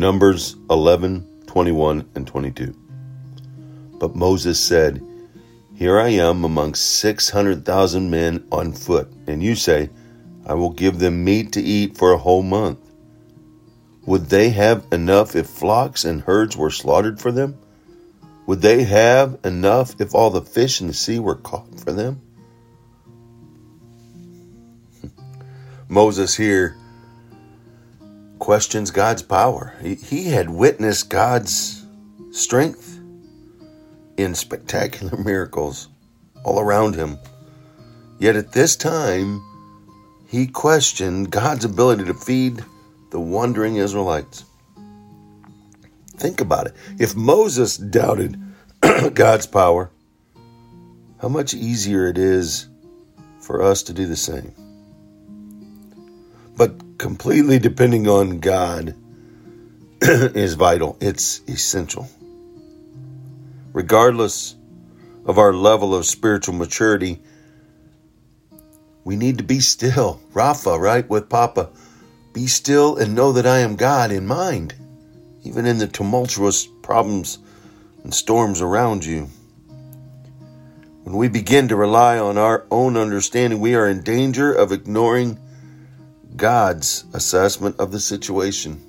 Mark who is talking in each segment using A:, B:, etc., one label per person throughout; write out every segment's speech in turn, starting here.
A: Numbers 11, 21, and 22. But Moses said, Here I am among 600,000 men on foot, and you say, I will give them meat to eat for a whole month. Would they have enough if flocks and herds were slaughtered for them? Would they have enough if all the fish in the sea were caught for them? Moses here questions God's power. He, he had witnessed God's strength in spectacular miracles all around him. Yet at this time, he questioned God's ability to feed the wandering Israelites. Think about it. If Moses doubted God's power, how much easier it is for us to do the same. But completely depending on God is vital, it's essential. Regardless of our level of spiritual maturity, we need to be still. Rapha, right? With Papa. Be still and know that I am God in mind, even in the tumultuous problems and storms around you. When we begin to rely on our own understanding, we are in danger of ignoring God's assessment of the situation.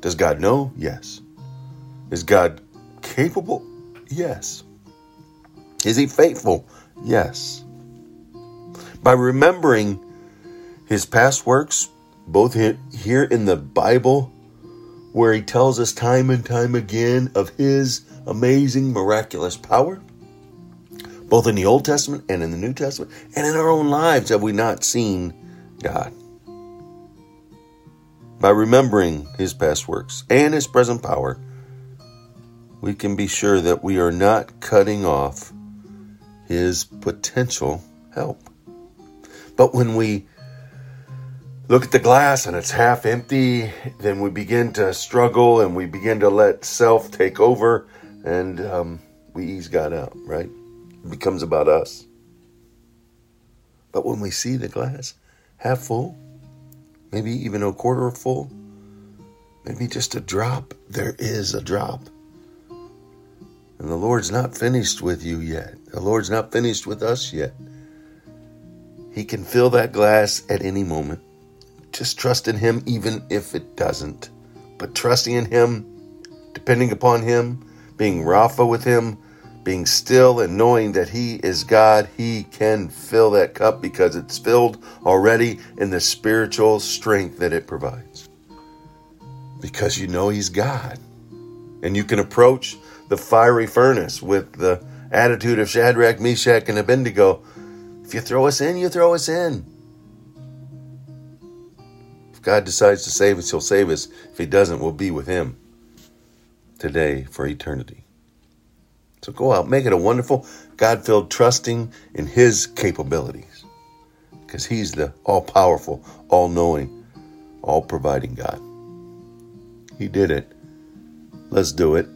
A: Does God know? Yes. Is God capable? Yes. Is he faithful? Yes. By remembering his past works, both here in the Bible, where he tells us time and time again of his amazing, miraculous power, both in the Old Testament and in the New Testament, and in our own lives, have we not seen God? By remembering his past works and his present power, we can be sure that we are not cutting off his potential help. But when we look at the glass and it's half empty, then we begin to struggle and we begin to let self take over and um, we ease God out, right? It becomes about us. But when we see the glass half full, maybe even a quarter full, maybe just a drop, there is a drop. And the Lord's not finished with you yet. The Lord's not finished with us yet. He can fill that glass at any moment. Just trust in Him, even if it doesn't. But trusting in Him, depending upon Him, being Rapha with Him, being still and knowing that He is God, He can fill that cup because it's filled already in the spiritual strength that it provides. Because you know He's God. And you can approach the fiery furnace with the attitude of Shadrach, Meshach, and Abednego if you throw us in, you throw us in. If God decides to save us, He'll save us. If He doesn't, we'll be with Him today for eternity. So go out, make it a wonderful, God filled, trusting in His capabilities. Because He's the all powerful, all knowing, all providing God. He did it. Let's do it.